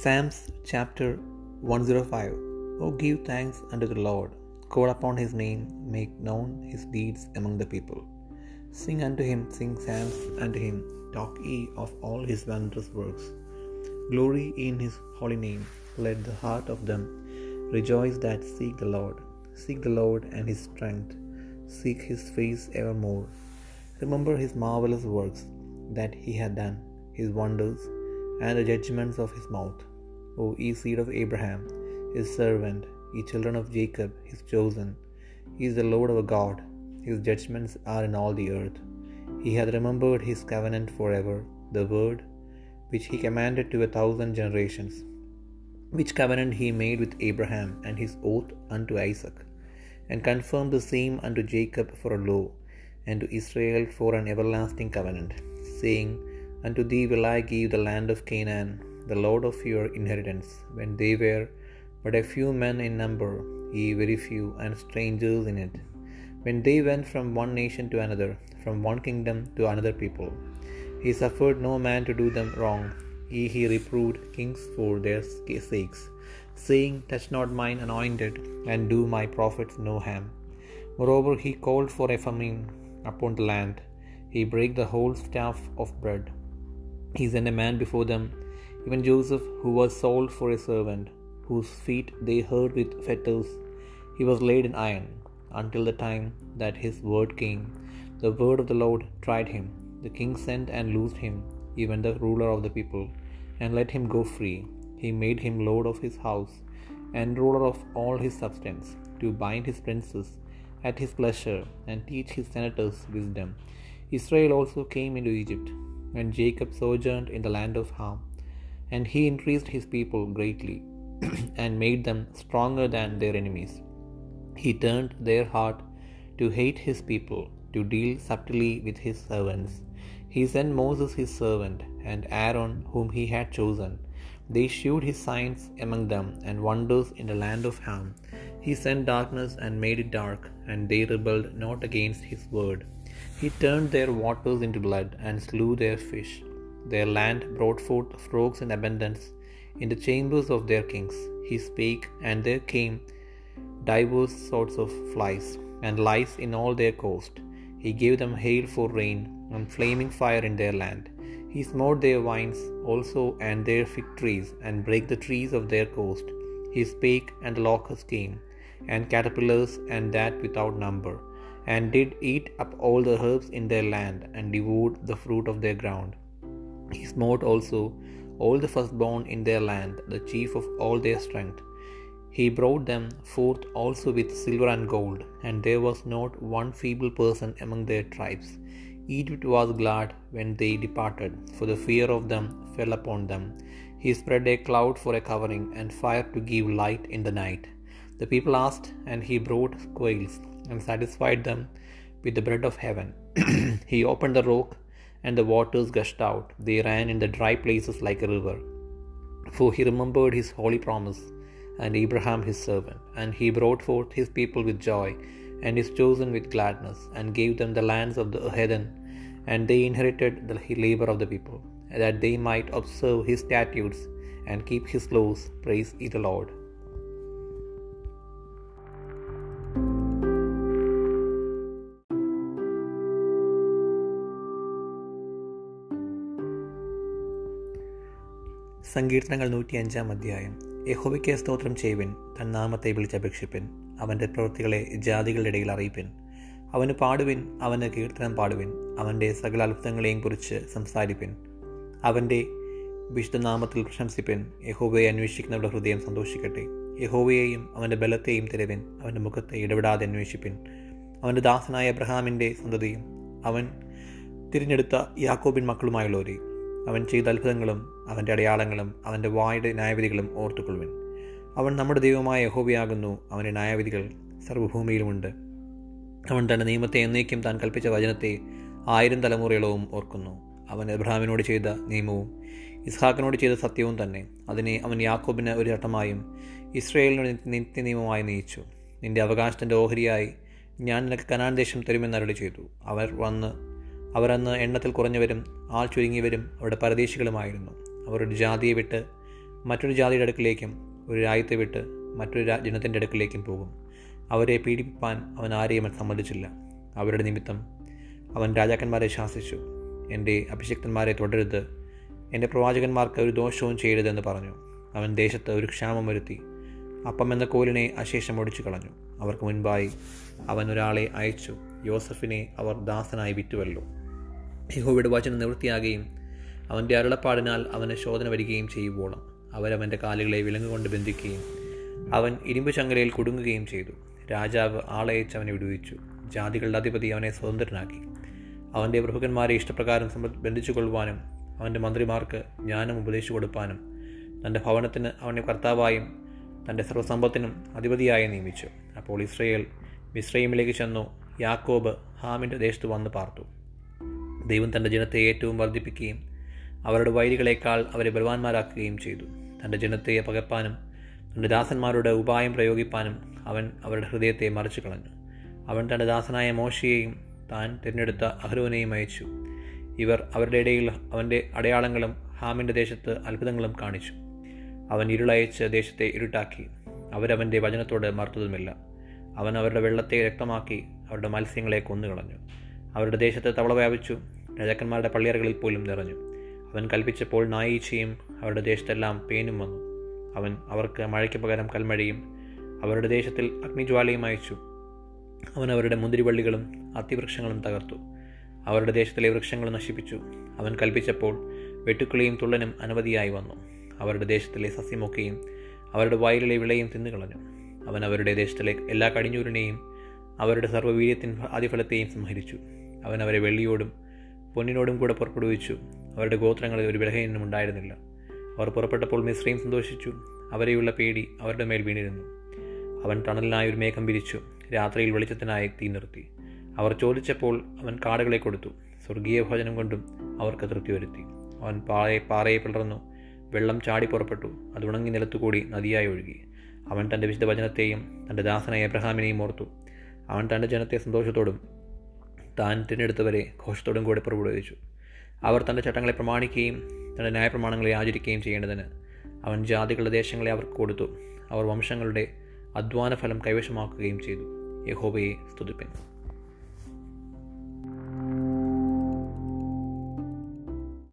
Psalms chapter 105 Oh, give thanks unto the Lord, call upon his name, make known his deeds among the people. Sing unto him, sing psalms unto him, talk ye of all his wondrous works. Glory in his holy name, let the heart of them rejoice that seek the Lord. Seek the Lord and his strength, seek his face evermore. Remember his marvelous works that he hath done, his wonders, and the judgments of his mouth. O ye seed of Abraham, his servant, ye children of Jacob, his chosen. He is the Lord our God, his judgments are in all the earth. He hath remembered his covenant forever, the word which he commanded to a thousand generations, which covenant he made with Abraham, and his oath unto Isaac, and confirmed the same unto Jacob for a law, and to Israel for an everlasting covenant, saying, Unto thee will I give the land of Canaan, the Lord of your inheritance, when they were but a few men in number, ye very few, and strangers in it. When they went from one nation to another, from one kingdom to another people, he suffered no man to do them wrong. Ye he reproved kings for their sakes, saying, Touch not mine anointed, and do my prophets no harm. Moreover, he called for a famine upon the land. He brake the whole staff of bread. He sent a man before them, even Joseph, who was sold for a servant, whose feet they hurt with fetters. He was laid in iron, until the time that his word came. The word of the Lord tried him. The king sent and loosed him, even the ruler of the people, and let him go free. He made him lord of his house, and ruler of all his substance, to bind his princes at his pleasure, and teach his senators wisdom. Israel also came into Egypt, and Jacob sojourned in the land of Ham. And he increased his people greatly, and made them stronger than their enemies. He turned their heart to hate his people, to deal subtly with his servants. He sent Moses his servant, and Aaron whom he had chosen. They shewed his signs among them, and wonders in the land of Ham. He sent darkness and made it dark, and they rebelled not against his word. He turned their waters into blood, and slew their fish. Their land brought forth frogs in abundance in the chambers of their kings. He spake, and there came divers sorts of flies, and lice in all their coast. He gave them hail for rain, and flaming fire in their land. He smote their vines also and their fig trees, and brake the trees of their coast. He spake, and locusts came, and caterpillars, and that without number, and did eat up all the herbs in their land, and devoured the fruit of their ground. He smote also all the firstborn in their land, the chief of all their strength. He brought them forth also with silver and gold, and there was not one feeble person among their tribes. Egypt was glad when they departed, for the fear of them fell upon them. He spread a cloud for a covering, and fire to give light in the night. The people asked, and he brought quails, and satisfied them with the bread of heaven. he opened the rock, and the waters gushed out. They ran in the dry places like a river. For he remembered his holy promise, and Abraham his servant. And he brought forth his people with joy, and his chosen with gladness, and gave them the lands of the heathen, and they inherited the labor of the people, that they might observe his statutes and keep his laws. Praise ye the Lord. സങ്കീർത്തനങ്ങൾ നൂറ്റി അഞ്ചാം അധ്യായം. യഹോവയ്ക്ക് സ്തോത്രം ചെയ്യുവിൻ തൻ നാമത്തെ വിളിച്ചപേക്ഷിപ്പൻ അവന്റെ പ്രവൃത്തികളെ ജാതികളുടെ ഇടയിൽ അറിയിപ്പൻ. അവന് പാടുവിൻ അവന് കീർത്തനം പാടുവിൻ അവന്റെ സകല അത്ഭുതങ്ങളെയും കുറിച്ച് സംസാരിപ്പൻ. അവന്റെ വിശുദ്ധനാമത്തിൽ പ്രശംസിപ്പൻ. യഹോവയെ അന്വേഷിക്കുന്നവരുടെ ഹൃദയം സന്തോഷിക്കട്ടെ. യഹോവയെയും അവന്റെ ബലത്തെയും തിരവിൻ അവന്റെ മുഖത്തെ ഇടപെടാതെ അന്വേഷിപ്പൻ. അവന്റെ ദാസനായ അബ്രഹാമിന്റെ സന്തതിയും അവൻ തിരഞ്ഞെടുത്ത യാക്കോബിൻ മക്കളുമായുള്ളവരെ. അവൻ ചെയ്ത അത്ഭുതങ്ങളും അവന്റെ അടയാളങ്ങളും അവന്റെ വായുടെ ന്യായവിധികളും ഓർത്തുകൊള്ളുവിൻ. അവൻ നമ്മുടെ ദൈവമായ യഹോബിയാകുന്നു അവന്റെ ന്യായവിധികൾ സർവഭൂമിയിലുമുണ്ട്. അവൻ തന്റെ നിയമത്തെ എന്നേക്കും താൻ കൽപ്പിച്ച വചനത്തെ ആയിരം തലമുറയോളവും ഓർക്കുന്നു. അവൻ എബ്രഹാമിനോട് ചെയ്ത നിയമവും ഇസ്ഹാക്കിനോട് ചെയ്ത സത്യവും തന്നെ. അതിനെ അവൻ യാക്കോബിന് ഒരു ചട്ടമായും ഇസ്രയേലിനോട് നിത്യ നിയമമായി നയിച്ചു. നിന്റെ അവകാശത്തിന്റെ ഓഹരിയായി ഞാൻ നിനക്ക് കനാൻ ദേശം തരുമെന്ന് അരുളി ചെയ്തു അവർ വന്ന് അവർ അന്ന് എണ്ണത്തിൽ കുറഞ്ഞവരും ആൾ ചുരുങ്ങിയവരും അവരുടെ പരദേശികളുമായിരുന്നു. അവർ ഒരു ജാതിയെ വിട്ട് മറ്റൊരു ജാതിയുടെ അടുക്കിലേക്കും ഒരു രാജ്യത്തെ വിട്ട് മറ്റൊരു ജനത്തിന്റെ അടുക്കിലേക്കും പോകും. അവരെ പീഡിപ്പിപ്പാൻ അവൻ ആരെയും സമ്മതിച്ചില്ല. അവരുടെ നിമിത്തം അവൻ രാജാക്കന്മാരെ ശാസിച്ചു. എന്റെ അഭിഷിക്തന്മാരെ തുടരുത്. എന്റെ പ്രവാചകന്മാർക്ക് ഒരു ദോഷവും ചെയ്യരുതെന്ന് പറഞ്ഞു. അവൻ ദേശത്ത് ഒരു ക്ഷാമം വരുത്തി. അപ്പം എന്ന കോലിനെ അശേഷം ഒടിച്ചു കളഞ്ഞു. അവർക്ക് മുൻപായി അവൻ ഒരാളെ അയച്ചു. യോസഫിനെ അവർ ദാസനായി വിറ്റുവല്ലോ. യഹോവയുടെ വചനം നിവൃത്തിയാകുകയും അവന്റെ അരുളപ്പാടിനാൽ അവന് ശോധന വരികയും ചെയ്യുവോളം. അവരവന്റെ കാലുകളെ വിലങ്ങുകൊണ്ട് ബന്ധിക്കുകയും അവൻ ഇരുമ്പ് ചങ്ങലയിൽ കുടുങ്ങുകയും ചെയ്തു. രാജാവ് ആളയച്ച് അവനെ വിടുവിച്ചു. ജാതികളുടെ അധിപതി അവനെ സ്വതന്ത്രനാക്കി. അവന്റെ പ്രഭുക്കന്മാരെ ഇഷ്ടപ്രകാരം ബന്ധിച്ചു കൊള്ളുവാനും അവന്റെ മന്ത്രിമാർക്ക് ജ്ഞാനം ഉപദേശിച്ചു കൊടുപ്പാനും തന്റെ ഭവനത്തിന് അവനെ കർത്താവായും തന്റെ സർവസമ്പത്തിനും അധിപതിയായി നിയമിച്ചു. അപ്പോൾ ഇസ്രയേൽ മിശ്രൈമിലേക്ക് ചെന്നു യാക്കോബ് ഹാമിന്റെ ദേശത്ത് വന്ന് പാർത്തു. ദൈവം തന്റെ ജനത്തെ ഏറ്റവും വർദ്ധിപ്പിക്കുകയും അവരുടെ വൈരികളേക്കാൾ അവരെ ബലവാന്മാരാക്കുകയും ചെയ്തു. തന്റെ ജനത്തെ പകപ്പാനും തന്റെ ദാസന്മാരുടെ ഉപായം പ്രയോഗിപ്പാനും അവൻ അവരുടെ ഹൃദയത്തെ മറിച്ചു കളഞ്ഞു അവൻ തന്റെ ദാസനായ മോശയെയും താൻ തിരഞ്ഞെടുത്ത അഹ്രോനെയും അയച്ചു. ഇവർ അവരുടെ ഇടയിൽ അവന്റെ അടയാളങ്ങളും ഹാമിന്റെ ദേശത്ത് അത്ഭുതങ്ങളും കാണിച്ചു. അവൻ ഇരുളയച്ച് ദേശത്തെ ഇരുട്ടാക്കി. അവരവന്റെ വചനത്തോട് മറുത്തതുമില്ല. അവൻ അവരുടെ വെള്ളത്തെ രക്തമാക്കി അവരുടെ മത്സ്യങ്ങളെ കൊന്നുകളഞ്ഞു. അവരുടെ ദേശത്ത് തവള വ്യാപിച്ചു. രാജാക്കന്മാരുടെ പള്ളിയറകളിൽ പോലും നിറഞ്ഞു. അവൻ കൽപ്പിച്ചപ്പോൾ നായീച്ചയും അവരുടെ ദേശത്തെല്ലാം പേനും വന്നു. അവൻ അവർക്ക് മഴയ്ക്ക് പകരം കൽമഴയും അവരുടെ ദേശത്തിൽ അഗ്നിജ്വാലയും അയച്ചു. അവൻ അവരുടെ മുന്തിരിവള്ളികളും അത്തിവൃക്ഷങ്ങളും തകർത്തു. അവരുടെ ദേശത്തിലെ വൃക്ഷങ്ങൾ നശിപ്പിച്ചു. അവൻ കൽപ്പിച്ചപ്പോൾ വെട്ടുക്കിളിയും തുള്ളനും അനവധിയായി വന്നു. അവരുടെ ദേശത്തിലെ സസ്യമൊക്കെയും അവരുടെ വയലിലെ വിളയും തിന്നുകളഞ്ഞു. അവൻ അവരുടെ ദേശത്തിലെ എല്ലാ കടിഞ്ഞൂരിനെയും അവരുടെ സർവവീര്യത്തിൻ ആദ്യഫലത്തെയും സംഹരിച്ചു. അവൻ അവരെ വെള്ളിയോടും പൊന്നിനോടും കൂടെ പുറപ്പെടുവിച്ചു. അവരുടെ ഗോത്രങ്ങളിൽ ഒരു ബലഹീനം ഉണ്ടായിരുന്നില്ല. അവർ പുറപ്പെട്ടപ്പോൾ മിശ്രയും സന്തോഷിച്ചു. അവരെയുള്ള പേടി അവരുടെ മേൽ വീണിരുന്നു. അവൻ തണലിനായി ഒരു മേഘം പിരിച്ചു രാത്രിയിൽ വെളിച്ചത്തിനായി തീ നിർത്തി. അവർ ചോദിച്ചപ്പോൾ അവൻ കാടുകളെ കൊടുത്തു. സ്വർഗീയ ഭോജനം കൊണ്ടും അവർക്ക് തൃപ്തി വരുത്തി. അവൻ പാറയെ പാറയെ പിളർന്നു. വെള്ളം ചാടി പുറപ്പെട്ടു. അത് ഉണങ്ങി നിലത്തുകൂടി നദിയായി ഒഴുകി. അവൻ തന്റെ വിശുദ്ധ വചനത്തെയും തന്റെ ദാസനായ എബ്രഹാമിനെയും ഓർത്തു. അവൻ തന്റെ ജനത്തെ സന്തോഷത്തോടും താൻ തിരഞ്ഞെടുത്തവരെ ഘോഷത്തോടും കൂടെ പുറപ്പെടുവിച്ചു അവർ തന്റെ ചട്ടങ്ങളെ പ്രമാണിക്കുകയും തന്റെ ന്യായപ്രമാണങ്ങളെ ആചരിക്കുകയും ചെയ്യേണ്ടതിന് അവൻ ജാതികളുടെ ദേശങ്ങളെ അവർക്ക് കൊടുത്തു. അവർ വംശങ്ങളുടെ അധ്വാന ഫലം കൈവശമാക്കുകയും ചെയ്തു. യഹോബയെ സ്തുതിപ്പിൻ.